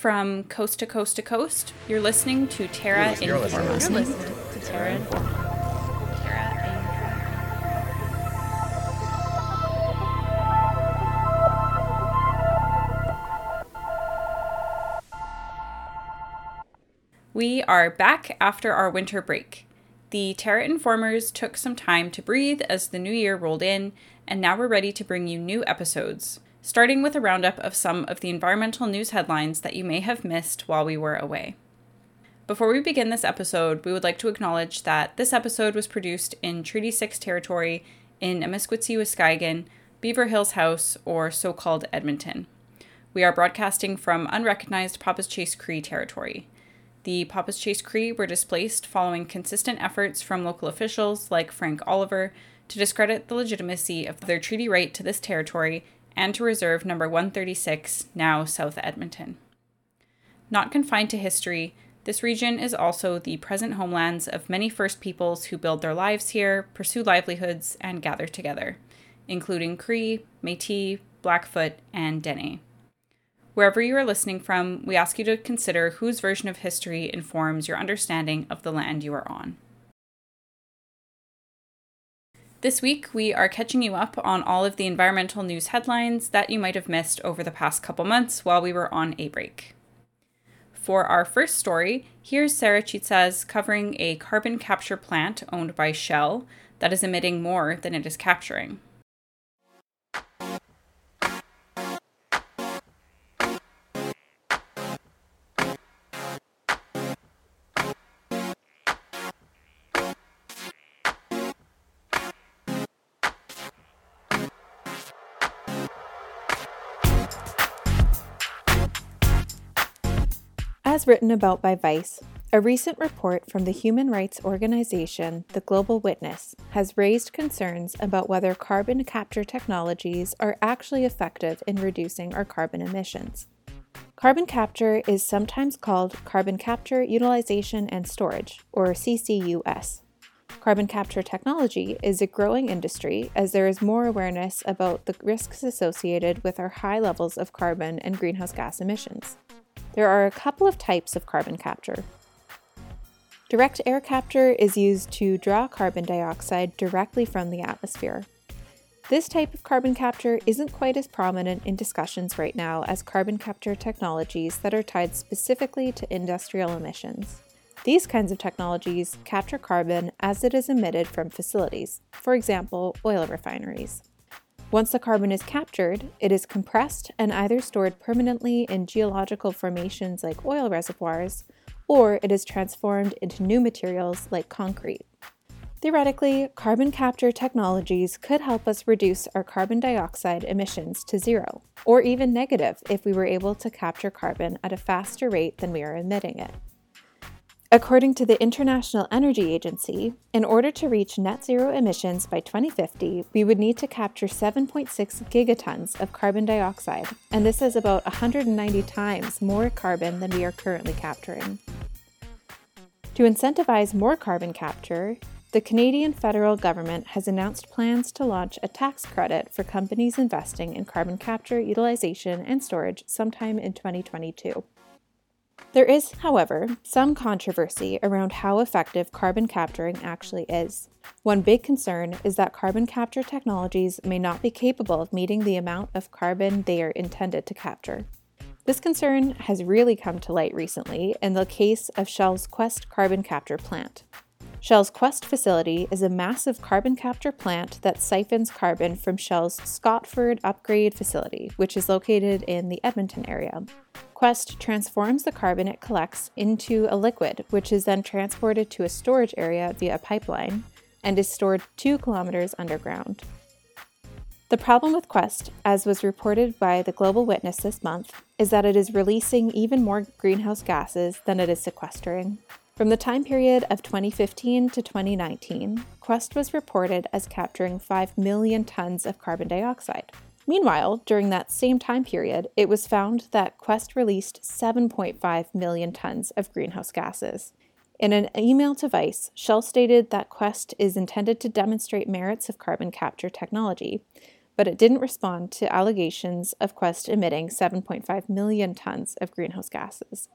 from coast to coast to coast. You're listening to Terra You're Informa. listening. You're listening to Terra Informa. We are back after our winter break. The Terra Informers took some time to breathe as the new year rolled in, and now we're ready to bring you new episodes, starting with a roundup of some of the environmental news headlines that you may have missed while we were away. Before we begin this episode, we would like to acknowledge that this episode was produced in Treaty 6 territory in Amiskwaciwâskahikan, Beaver Hills House, or so called Edmonton. We are broadcasting from unrecognized Papaschase Cree territory. The Papaschase Cree were displaced following consistent efforts from local officials like Frank Oliver to discredit the legitimacy of their treaty right to this territory and to reserve number 136, now South Edmonton. Not confined to history, this region is also the present homelands of many First Peoples who build their lives here, pursue livelihoods, and gather together, including Cree, Metis, Blackfoot, and Dene. Wherever you are listening from, we ask you to consider whose version of history informs your understanding of the land you are on. This week, we are catching you up on all of the environmental news headlines that you might have missed over the past couple months while we were on a break. For our first story, here's Sarah Chitsas covering a carbon capture plant owned by Shell that is emitting more than it is capturing. As written about by Vice, a recent report from the human rights organization The Global Witness has raised concerns about whether carbon capture technologies are actually effective in reducing our carbon emissions. Carbon capture is sometimes called carbon capture utilization and storage, or CCUS. Carbon capture technology is a growing industry as there is more awareness about the risks associated with our high levels of carbon and greenhouse gas emissions. There are a couple of types of carbon capture. Direct air capture is used to draw carbon dioxide directly from the atmosphere. This type of carbon capture isn't quite as prominent in discussions right now as carbon capture technologies that are tied specifically to industrial emissions. These kinds of technologies capture carbon as it is emitted from facilities, for example, oil refineries. Once the carbon is captured, it is compressed and either stored permanently in geological formations like oil reservoirs, or it is transformed into new materials like concrete. Theoretically, carbon capture technologies could help us reduce our carbon dioxide emissions to zero, or even negative if we were able to capture carbon at a faster rate than we are emitting it. According to the International Energy Agency, in order to reach net zero emissions by 2050, we would need to capture 7.6 gigatons of carbon dioxide, and this is about 190 times more carbon than we are currently capturing. To incentivize more carbon capture, the Canadian federal government has announced plans to launch a tax credit for companies investing in carbon capture, utilization, and storage sometime in 2022. There is, however, some controversy around how effective carbon capturing actually is. One big concern is that carbon capture technologies may not be capable of meeting the amount of carbon they are intended to capture. This concern has really come to light recently in the case of Shell's Quest carbon capture plant. Shell's Quest facility is a massive carbon capture plant that siphons carbon from Shell's Scotford Upgrade facility, which is located in the Edmonton area. Quest transforms the carbon it collects into a liquid, which is then transported to a storage area via a pipeline and is stored two kilometers underground. The problem with Quest, as was reported by the Global Witness this month, is that it is releasing even more greenhouse gases than it is sequestering. From the time period of 2015 to 2019, Quest was reported as capturing 5 million tons of carbon dioxide. Meanwhile, during that same time period, it was found that Quest released 7.5 million tons of greenhouse gases. In an email to Vice, Shell stated that Quest is intended to demonstrate merits of carbon capture technology, but it didn't respond to allegations of Quest emitting 7.5 million tons of greenhouse gases.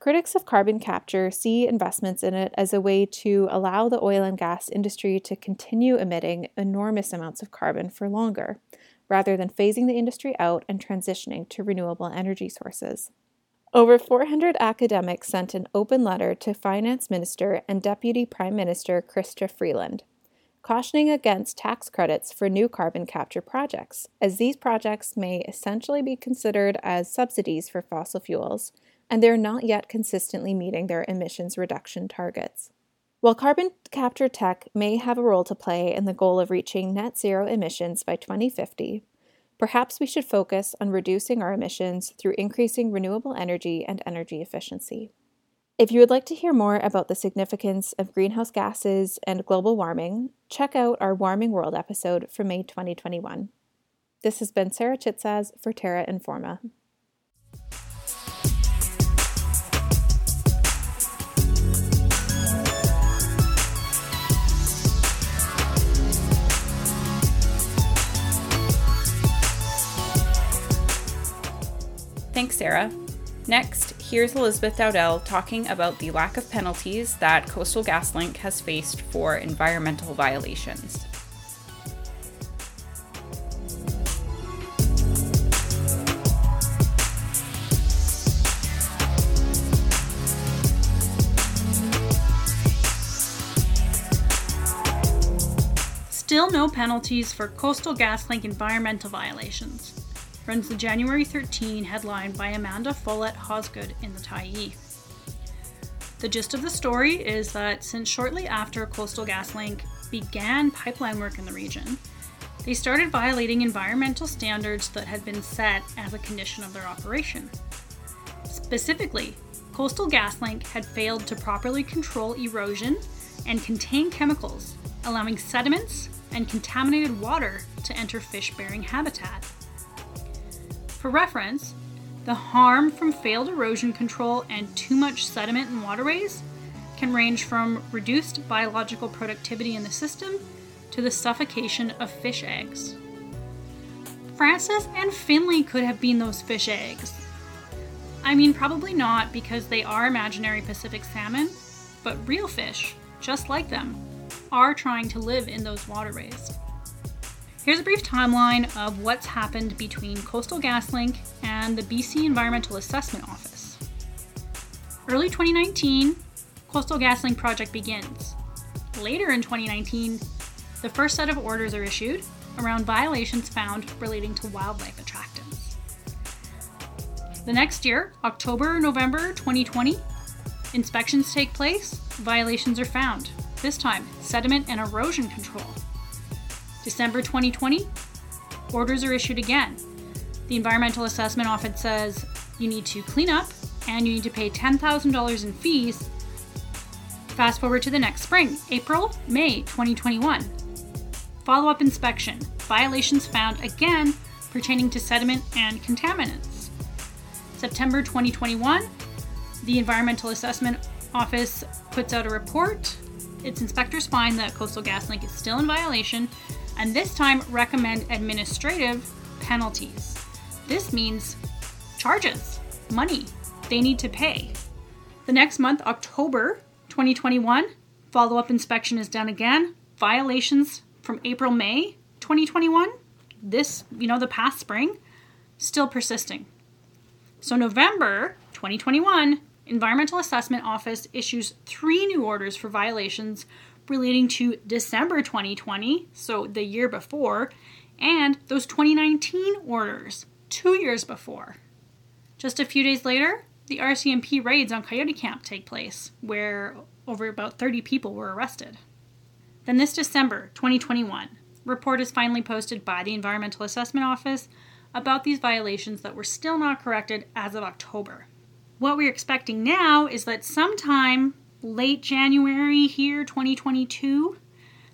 Critics of carbon capture see investments in it as a way to allow the oil and gas industry to continue emitting enormous amounts of carbon for longer, rather than phasing the industry out and transitioning to renewable energy sources. Over 400 academics sent an open letter to Finance Minister and Deputy Prime Minister Chrystia Freeland, cautioning against tax credits for new carbon capture projects, as these projects may essentially be considered as subsidies for fossil fuels and they're not yet consistently meeting their emissions reduction targets. While carbon capture tech may have a role to play in the goal of reaching net zero emissions by 2050, perhaps we should focus on reducing our emissions through increasing renewable energy and energy efficiency. If you would like to hear more about the significance of greenhouse gases and global warming, check out our Warming World episode from May 2021. This has been Sarah Chitsaz for Terra Informa. Thanks, Sarah. Next, here's Elizabeth Dowdell talking about the lack of penalties that Coastal GasLink has faced for environmental violations. Still no penalties for Coastal GasLink environmental violations runs the January 13 headline by Amanda Follett Hosgood in the Tyee. The gist of the story is that since shortly after Coastal GasLink began pipeline work in the region, they started violating environmental standards that had been set as a condition of their operation. Specifically, Coastal GasLink had failed to properly control erosion and contain chemicals, allowing sediments and contaminated water to enter fish bearing habitat. For reference, the harm from failed erosion control and too much sediment in waterways can range from reduced biological productivity in the system to the suffocation of fish eggs. Frances and Finley could have been those fish eggs. I mean, probably not because they are imaginary Pacific salmon, but real fish, just like them, are trying to live in those waterways. Here's a brief timeline of what's happened between Coastal GasLink and the BC Environmental Assessment Office. Early 2019, Coastal GasLink project begins. Later in 2019, the first set of orders are issued around violations found relating to wildlife attractants. The next year, October November 2020, inspections take place, violations are found. This time, sediment and erosion control December 2020, orders are issued again. The Environmental Assessment Office says you need to clean up and you need to pay $10,000 in fees. Fast forward to the next spring, April, May 2021. Follow up inspection, violations found again pertaining to sediment and contaminants. September 2021, the Environmental Assessment Office puts out a report. Its inspectors find that Coastal GasLink is still in violation and this time recommend administrative penalties. This means charges, money they need to pay. The next month, October 2021, follow up inspection is done again. Violations from April, May 2021, this, you know, the past spring, still persisting. So, November 2021, Environmental Assessment Office issues three new orders for violations relating to December 2020, so the year before, and those 2019 orders, two years before. Just a few days later, the RCMP raids on Coyote Camp take place, where over about 30 people were arrested. Then this December 2021, report is finally posted by the Environmental Assessment Office about these violations that were still not corrected as of October. What we're expecting now is that sometime late January here, 2022,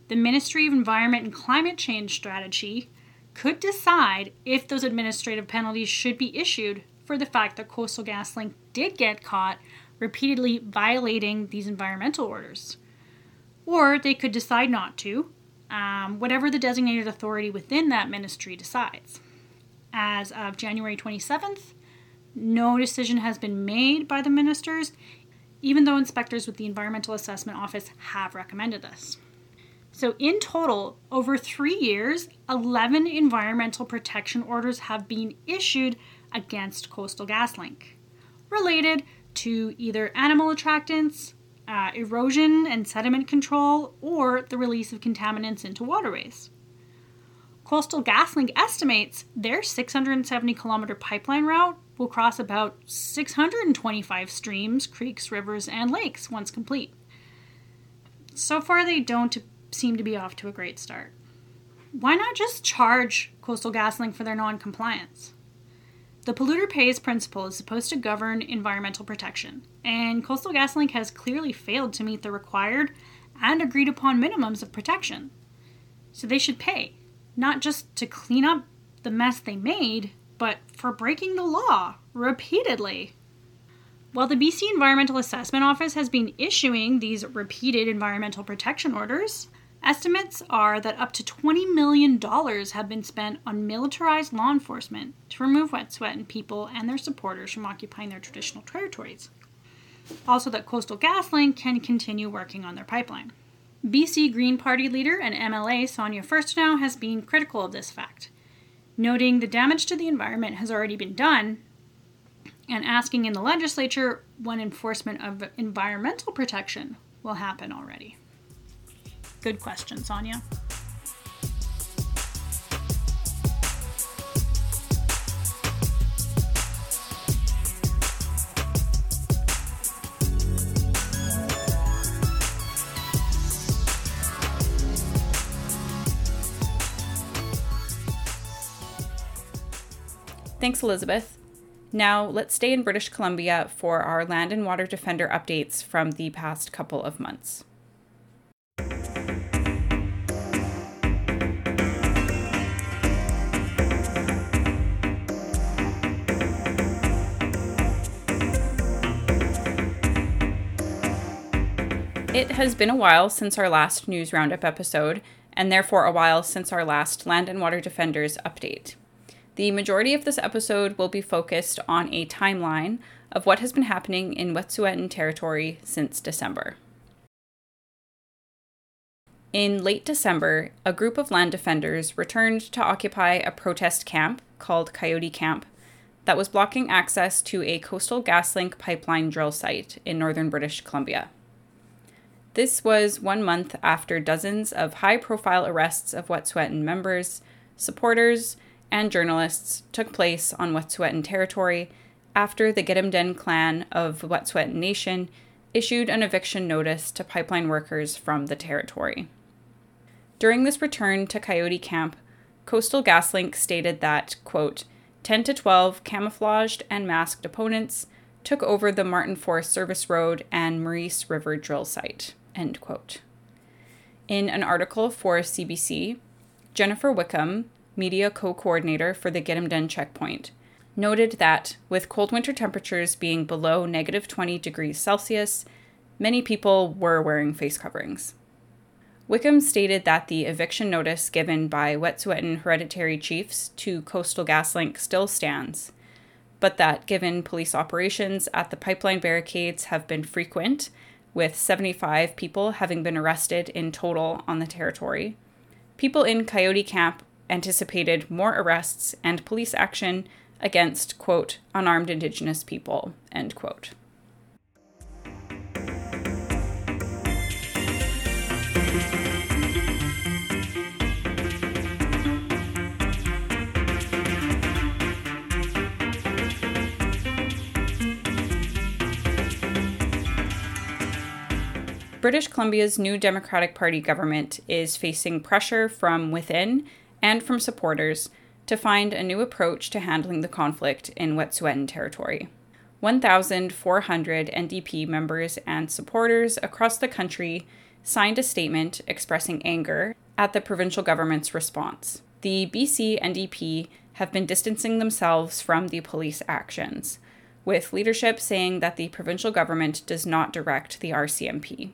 the Ministry of Environment and Climate Change Strategy could decide if those administrative penalties should be issued for the fact that Coastal GasLink did get caught repeatedly violating these environmental orders. Or they could decide not to, um, whatever the designated authority within that ministry decides. As of January 27th, no decision has been made by the ministers, even though inspectors with the Environmental Assessment Office have recommended this. So, in total, over three years, 11 environmental protection orders have been issued against Coastal GasLink, related to either animal attractants, uh, erosion and sediment control, or the release of contaminants into waterways. Coastal GasLink estimates their 670 kilometer pipeline route will cross about 625 streams, creeks, rivers, and lakes once complete. So far, they don't seem to be off to a great start. Why not just charge Coastal GasLink for their non compliance? The polluter pays principle is supposed to govern environmental protection, and Coastal GasLink has clearly failed to meet the required and agreed upon minimums of protection. So they should pay, not just to clean up the mess they made, but for breaking the law repeatedly. While the BC Environmental Assessment Office has been issuing these repeated environmental protection orders, estimates are that up to $20 million have been spent on militarized law enforcement to remove Wet'suwet'en people and their supporters from occupying their traditional territories. Also, that Coastal GasLink can continue working on their pipeline. BC Green Party leader and MLA Sonia Furstenau has been critical of this fact noting the damage to the environment has already been done and asking in the legislature when enforcement of environmental protection will happen already. Good question, Sonia. Thanks, Elizabeth. Now, let's stay in British Columbia for our Land and Water Defender updates from the past couple of months. It has been a while since our last News Roundup episode, and therefore a while since our last Land and Water Defenders update. The majority of this episode will be focused on a timeline of what has been happening in Wet'suwet'en territory since December. In late December, a group of land defenders returned to occupy a protest camp called Coyote Camp that was blocking access to a coastal GasLink pipeline drill site in northern British Columbia. This was one month after dozens of high profile arrests of Wet'suwet'en members, supporters, and journalists took place on Wet'suwet'en territory after the Gidimt'en clan of Wet'suwet'en Nation issued an eviction notice to pipeline workers from the territory. During this return to Coyote Camp, Coastal GasLink stated that, quote, 10 to 12 camouflaged and masked opponents took over the Marten Forest Service Road and Morice River drill site, end quote. In an article for CBC, Jennifer Wickham, media co coordinator for the Gidimt'en checkpoint, noted that with cold winter temperatures being below negative 20 degrees Celsius, many people were wearing face coverings. Wickham stated that the eviction notice given by Wet'suwet'en hereditary chiefs to Coastal GasLink still stands, but that given police operations at the pipeline barricades have been frequent, with 75 people having been arrested in total on the territory, people in Coyote Camp anticipated more arrests and police action against, quote, unarmed indigenous people, end quote. British Columbia's new Democratic Party government is facing pressure from within and from supporters to find a new approach to handling the conflict in Wet'suwet'en territory. 1,400 NDP members and supporters across the country signed a statement expressing anger at the provincial government's response. The BC NDP have been distancing themselves from the police actions, with leadership saying that the provincial government does not direct the RCMP.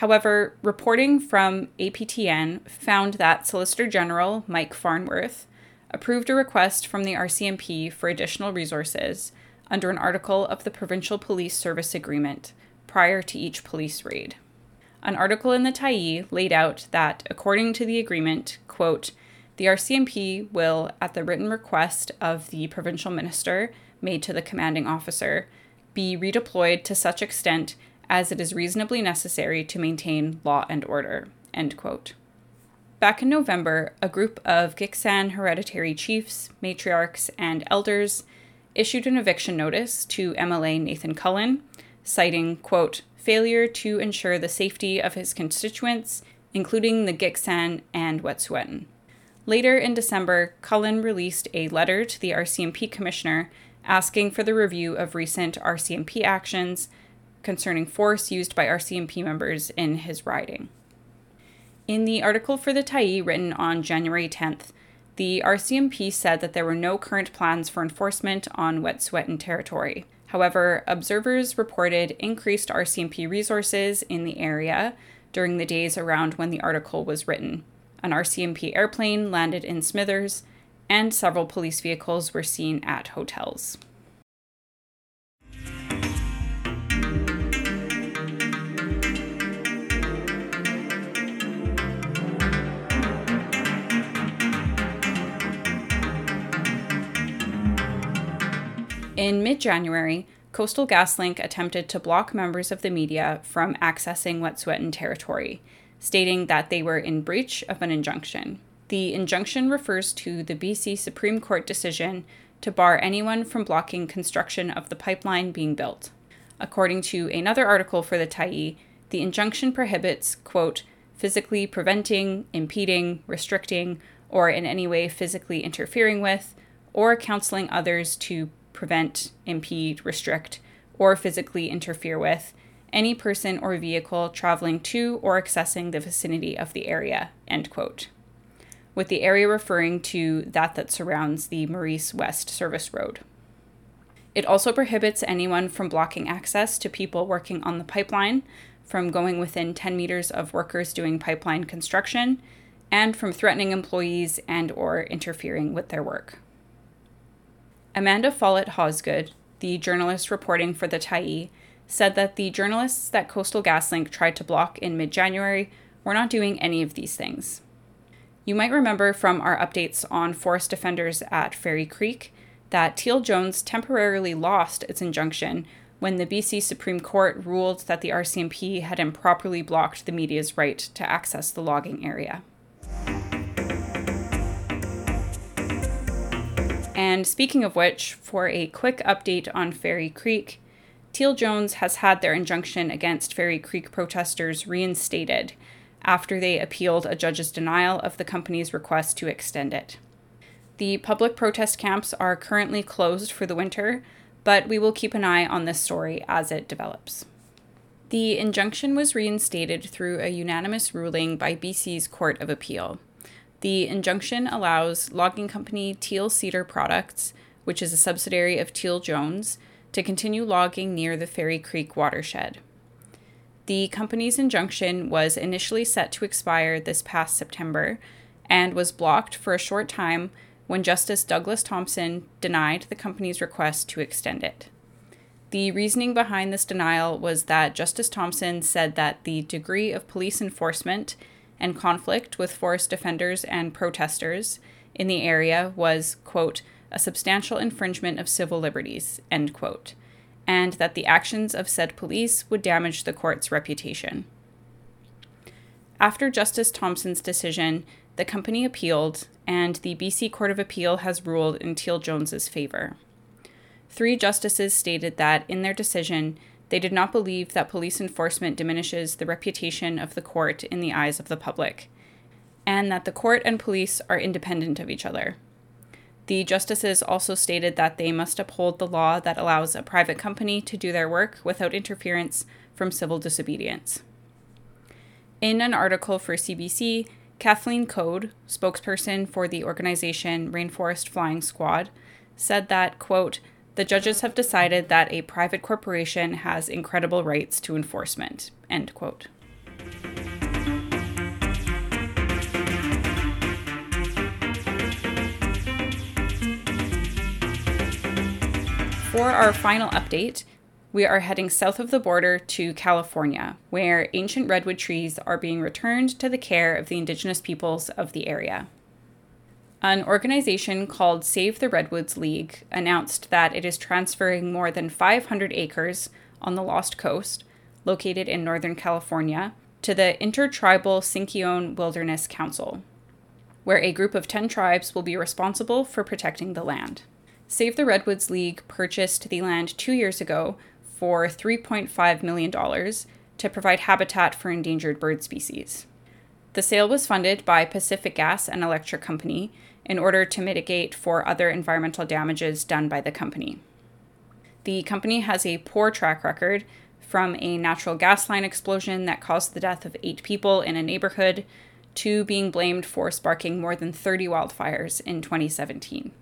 However, reporting from APTN found that Solicitor General Mike Farnworth approved a request from the RCMP for additional resources under an article of the Provincial Police Service Agreement prior to each police raid. An article in the Tyee laid out that, according to the agreement, quote, the RCMP will, at the written request of the provincial minister made to the commanding officer, be redeployed to such extent as it is reasonably necessary to maintain law and order. End quote. Back in November, a group of Gitxsan hereditary chiefs, matriarchs, and elders issued an eviction notice to MLA Nathan Cullen, citing, quote, failure to ensure the safety of his constituents, including the Gitxsan and Wet'suwet'en. Later in December, Cullen released a letter to the RCMP commissioner asking for the review of recent RCMP actions concerning force used by RCMP members in his riding. In the article for the Tyee written on January 10th, the RCMP said that there were no current plans for enforcement on Wet'suwet'en territory. However, observers reported increased RCMP resources in the area during the days around when the article was written. An RCMP airplane landed in Smithers, and several police vehicles were seen at hotels. In mid January, Coastal GasLink attempted to block members of the media from accessing Wet'suwet'en territory, stating that they were in breach of an injunction. The injunction refers to the BC Supreme Court decision to bar anyone from blocking construction of the pipeline being built. According to another article for the Tyee, the injunction prohibits, quote, physically preventing, impeding, restricting, or in any way physically interfering with, or counseling others to prevent, impede, restrict, or physically interfere with any person or vehicle traveling to or accessing the vicinity of the area, end quote. With the area referring to that that surrounds the Morice West Service Road. It also prohibits anyone from blocking access to people working on the pipeline, from going within 10 meters of workers doing pipeline construction, and from threatening employees and or interfering with their work. Amanda Follett Hosgood, the journalist reporting for the Tyee, said that the journalists that Coastal GasLink tried to block in mid January were not doing any of these things. You might remember from our updates on forest defenders at Fairy Creek that Teal Jones temporarily lost its injunction when the BC Supreme Court ruled that the RCMP had improperly blocked the media's right to access the logging area. And speaking of which, for a quick update on Fairy Creek, Teal Jones has had their injunction against Fairy Creek protesters reinstated after they appealed a judge's denial of the company's request to extend it. The public protest camps are currently closed for the winter, but we will keep an eye on this story as it develops. The injunction was reinstated through a unanimous ruling by BC's Court of Appeal. The injunction allows logging company Teal Cedar Products, which is a subsidiary of Teal Jones, to continue logging near the Fairy Creek watershed. The company's injunction was initially set to expire this past September and was blocked for a short time when Justice Douglas Thompson denied the company's request to extend it. The reasoning behind this denial was that Justice Thompson said that the degree of police enforcement and conflict with forest defenders and protesters in the area was, quote, a substantial infringement of civil liberties, end quote, and that the actions of said police would damage the court's reputation. After Justice Thompson's decision, the company appealed, and the BC Court of Appeal has ruled in Teal Jones's favor. Three justices stated that, in their decision, they did not believe that police enforcement diminishes the reputation of the court in the eyes of the public, and that the court and police are independent of each other. The justices also stated that they must uphold the law that allows a private company to do their work without interference from civil disobedience. In an article for CBC, Kathleen Code, spokesperson for the organization Rainforest Flying Squad, said that, quote, the judges have decided that a private corporation has incredible rights to enforcement, end quote. For our final update, we are heading south of the border to California, where ancient redwood trees are being returned to the care of the indigenous peoples of the area. An organization called Save the Redwoods League announced that it is transferring more than 500 acres on the Lost Coast, located in Northern California, to the Intertribal Sinkyone Wilderness Council, where a group of 10 tribes will be responsible for protecting the land. Save the Redwoods League purchased the land two years ago for $3.5 million to provide habitat for endangered bird species. The sale was funded by Pacific Gas and Electric Company in order to mitigate for other environmental damages done by the company. The company has a poor track record from a natural gas line explosion that caused the death of eight people in a neighborhood to being blamed for sparking more than 30 wildfires in 2017.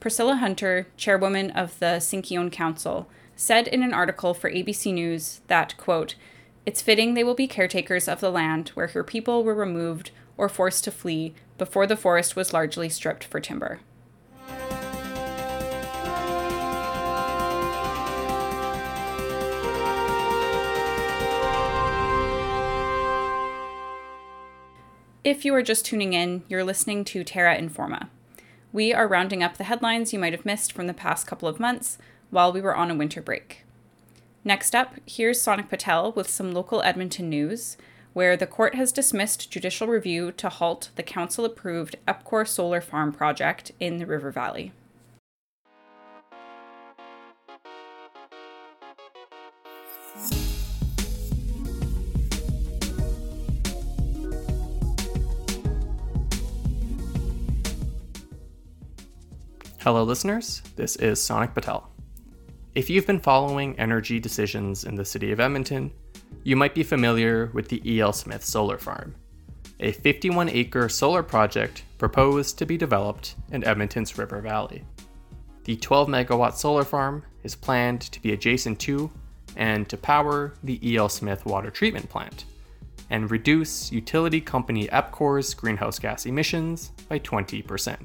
Priscilla Hunter, chairwoman of the Sinkyone Council, said in an article for ABC News that, quote, it's fitting they will be caretakers of the land where her people were removed or forced to flee before the forest was largely stripped for timber. If you are just tuning in, you're listening to Terra Informa. We are rounding up the headlines you might have missed from the past couple of months while we were on a winter break. Next up, here's Sonic Patel with some local Edmonton news, where the court has dismissed judicial review to halt the council approved Epcor solar farm project in the River Valley. Hello, listeners. This is Sonic Patel. If you've been following energy decisions in the city of Edmonton, you might be familiar with the E.L. Smith Solar Farm, a 51 acre solar project proposed to be developed in Edmonton's River Valley. The 12 megawatt solar farm is planned to be adjacent to and to power the E.L. Smith water treatment plant and reduce utility company Epcor's greenhouse gas emissions by 20%.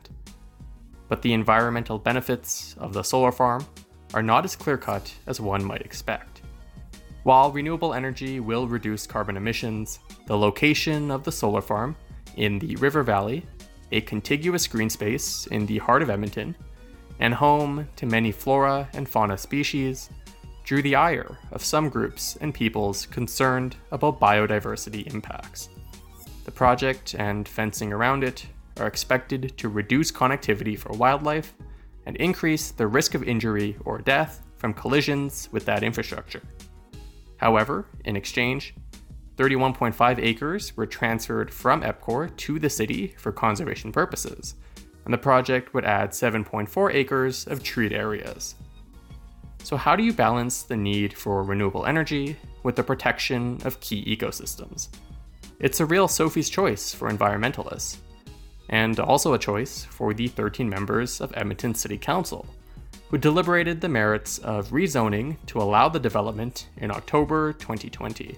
But the environmental benefits of the solar farm are not as clear cut as one might expect. While renewable energy will reduce carbon emissions, the location of the solar farm in the River Valley, a contiguous green space in the heart of Edmonton, and home to many flora and fauna species, drew the ire of some groups and peoples concerned about biodiversity impacts. The project and fencing around it are expected to reduce connectivity for wildlife and increase the risk of injury or death from collisions with that infrastructure. However, in exchange, 31.5 acres were transferred from EPCOR to the city for conservation purposes, and the project would add 7.4 acres of treed areas. So, how do you balance the need for renewable energy with the protection of key ecosystems? It's a real Sophie's choice for environmentalists and also a choice for the 13 members of Edmonton City Council, who deliberated the merits of rezoning to allow the development in October 2020.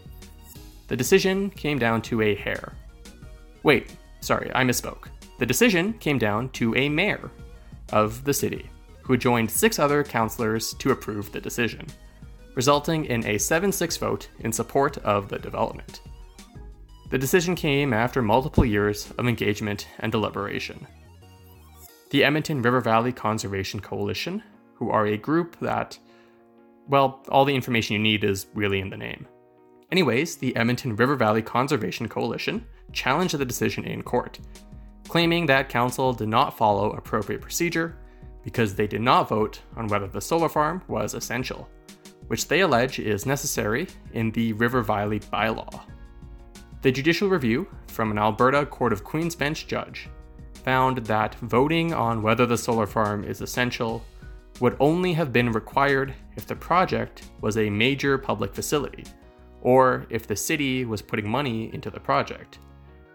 The decision came down to a hair. Wait, sorry, I misspoke. The decision came down to a mayor of the city, who joined six other councillors to approve the decision, resulting in a 7 6 vote in support of the development. The decision came after multiple years of engagement and deliberation. The Edmonton River Valley Conservation Coalition, who are a group that, well, all the information you need is really in the name. Anyways, the Edmonton River Valley Conservation Coalition challenged the decision in court, claiming that council did not follow appropriate procedure because they did not vote on whether the solar farm was essential, which they allege is necessary in the River Valley bylaw. The judicial review from an Alberta Court of Queen's Bench judge found that voting on whether the solar farm is essential would only have been required if the project was a major public facility, or if the city was putting money into the project,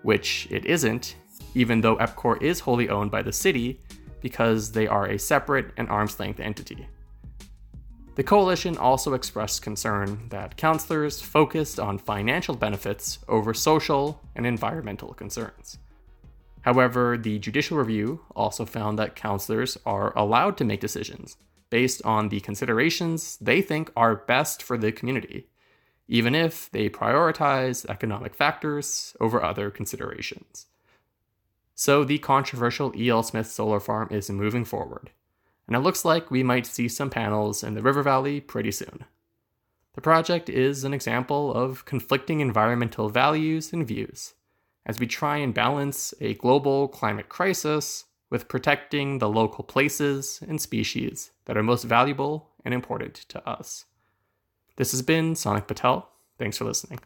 which it isn't, even though EPCOR is wholly owned by the city because they are a separate and arm's length entity. The coalition also expressed concern that counselors focused on financial benefits over social and environmental concerns. However, the judicial review also found that counselors are allowed to make decisions based on the considerations they think are best for the community, even if they prioritize economic factors over other considerations. So the controversial E.L. Smith solar farm is moving forward, and it looks like we might see some panels in the river valley pretty soon. The project is an example of conflicting environmental values and views as we try and balance a global climate crisis with protecting the local places and species that are most valuable and important to us. This has been Sonic Patel. Thanks for listening.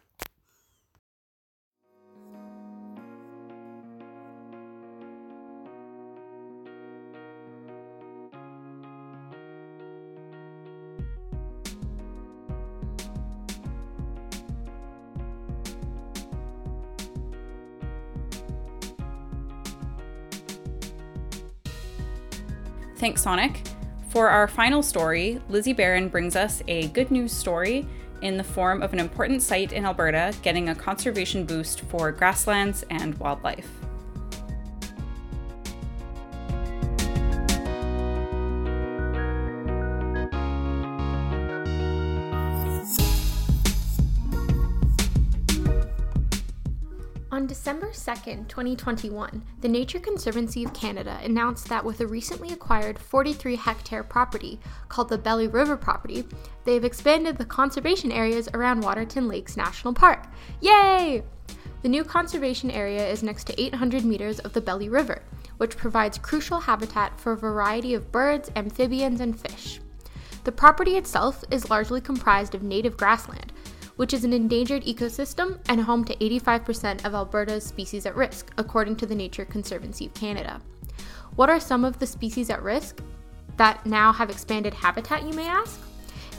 Thanks, Sonic. For our final story, Lizzie Barron brings us a good news story in the form of an important site in Alberta getting a conservation boost for grasslands and wildlife. 2021, the Nature Conservancy of Canada announced that with a recently acquired 43 hectare property called the Belly River property, they have expanded the conservation areas around Waterton Lakes National Park. Yay! The new conservation area is next to 800 meters of the Belly River, which provides crucial habitat for a variety of birds, amphibians, and fish. The property itself is largely comprised of native grassland, which is an endangered ecosystem and home to 85% of Alberta's species at risk, according to the Nature Conservancy of Canada. What are some of the species at risk that now have expanded habitat, you may ask?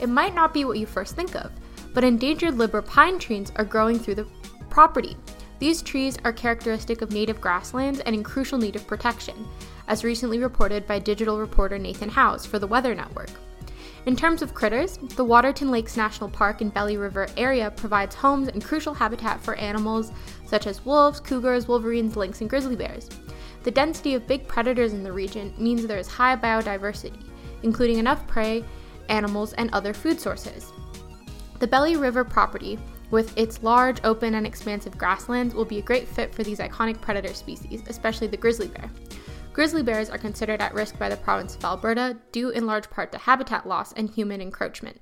It might not be what you first think of, but endangered limber pine trees are growing through the property. These trees are characteristic of native grasslands and in crucial need of protection, as recently reported by digital reporter Nathan Howes for the Weather Network. In terms of critters, the Waterton Lakes National Park and Belly River area provides homes and crucial habitat for animals such as wolves, cougars, wolverines, lynx, and grizzly bears. The density of big predators in the region means there is high biodiversity, including enough prey, animals, and other food sources. The Belly River property, with its large, open, and expansive grasslands, will be a great fit for these iconic predator species, especially the grizzly bear. Grizzly bears are considered at risk by the province of Alberta due in large part to habitat loss and human encroachment.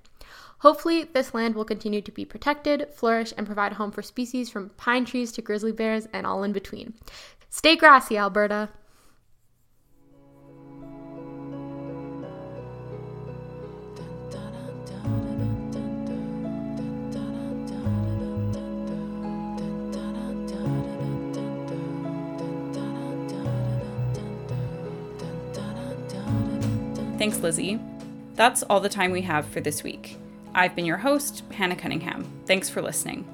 Hopefully, this land will continue to be protected, flourish, and provide home for species from pine trees to grizzly bears and all in between. Stay grassy, Alberta! Thanks, Lizzie. That's all the time we have for this week. I've been your host, Hannah Cunningham. Thanks for listening.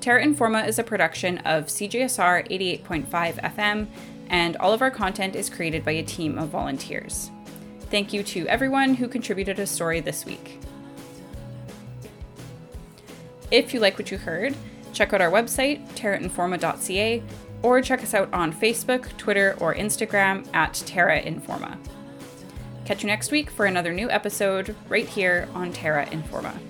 Terra Informa is a production of CJSR 88.5 FM, and all of our content is created by a team of volunteers. Thank you to everyone who contributed a story this week. If you like what you heard, check out our website, terrainforma.ca, or check us out on Facebook, Twitter, or Instagram at Terra Informa. Catch you next week for another new episode right here on Terra Informa.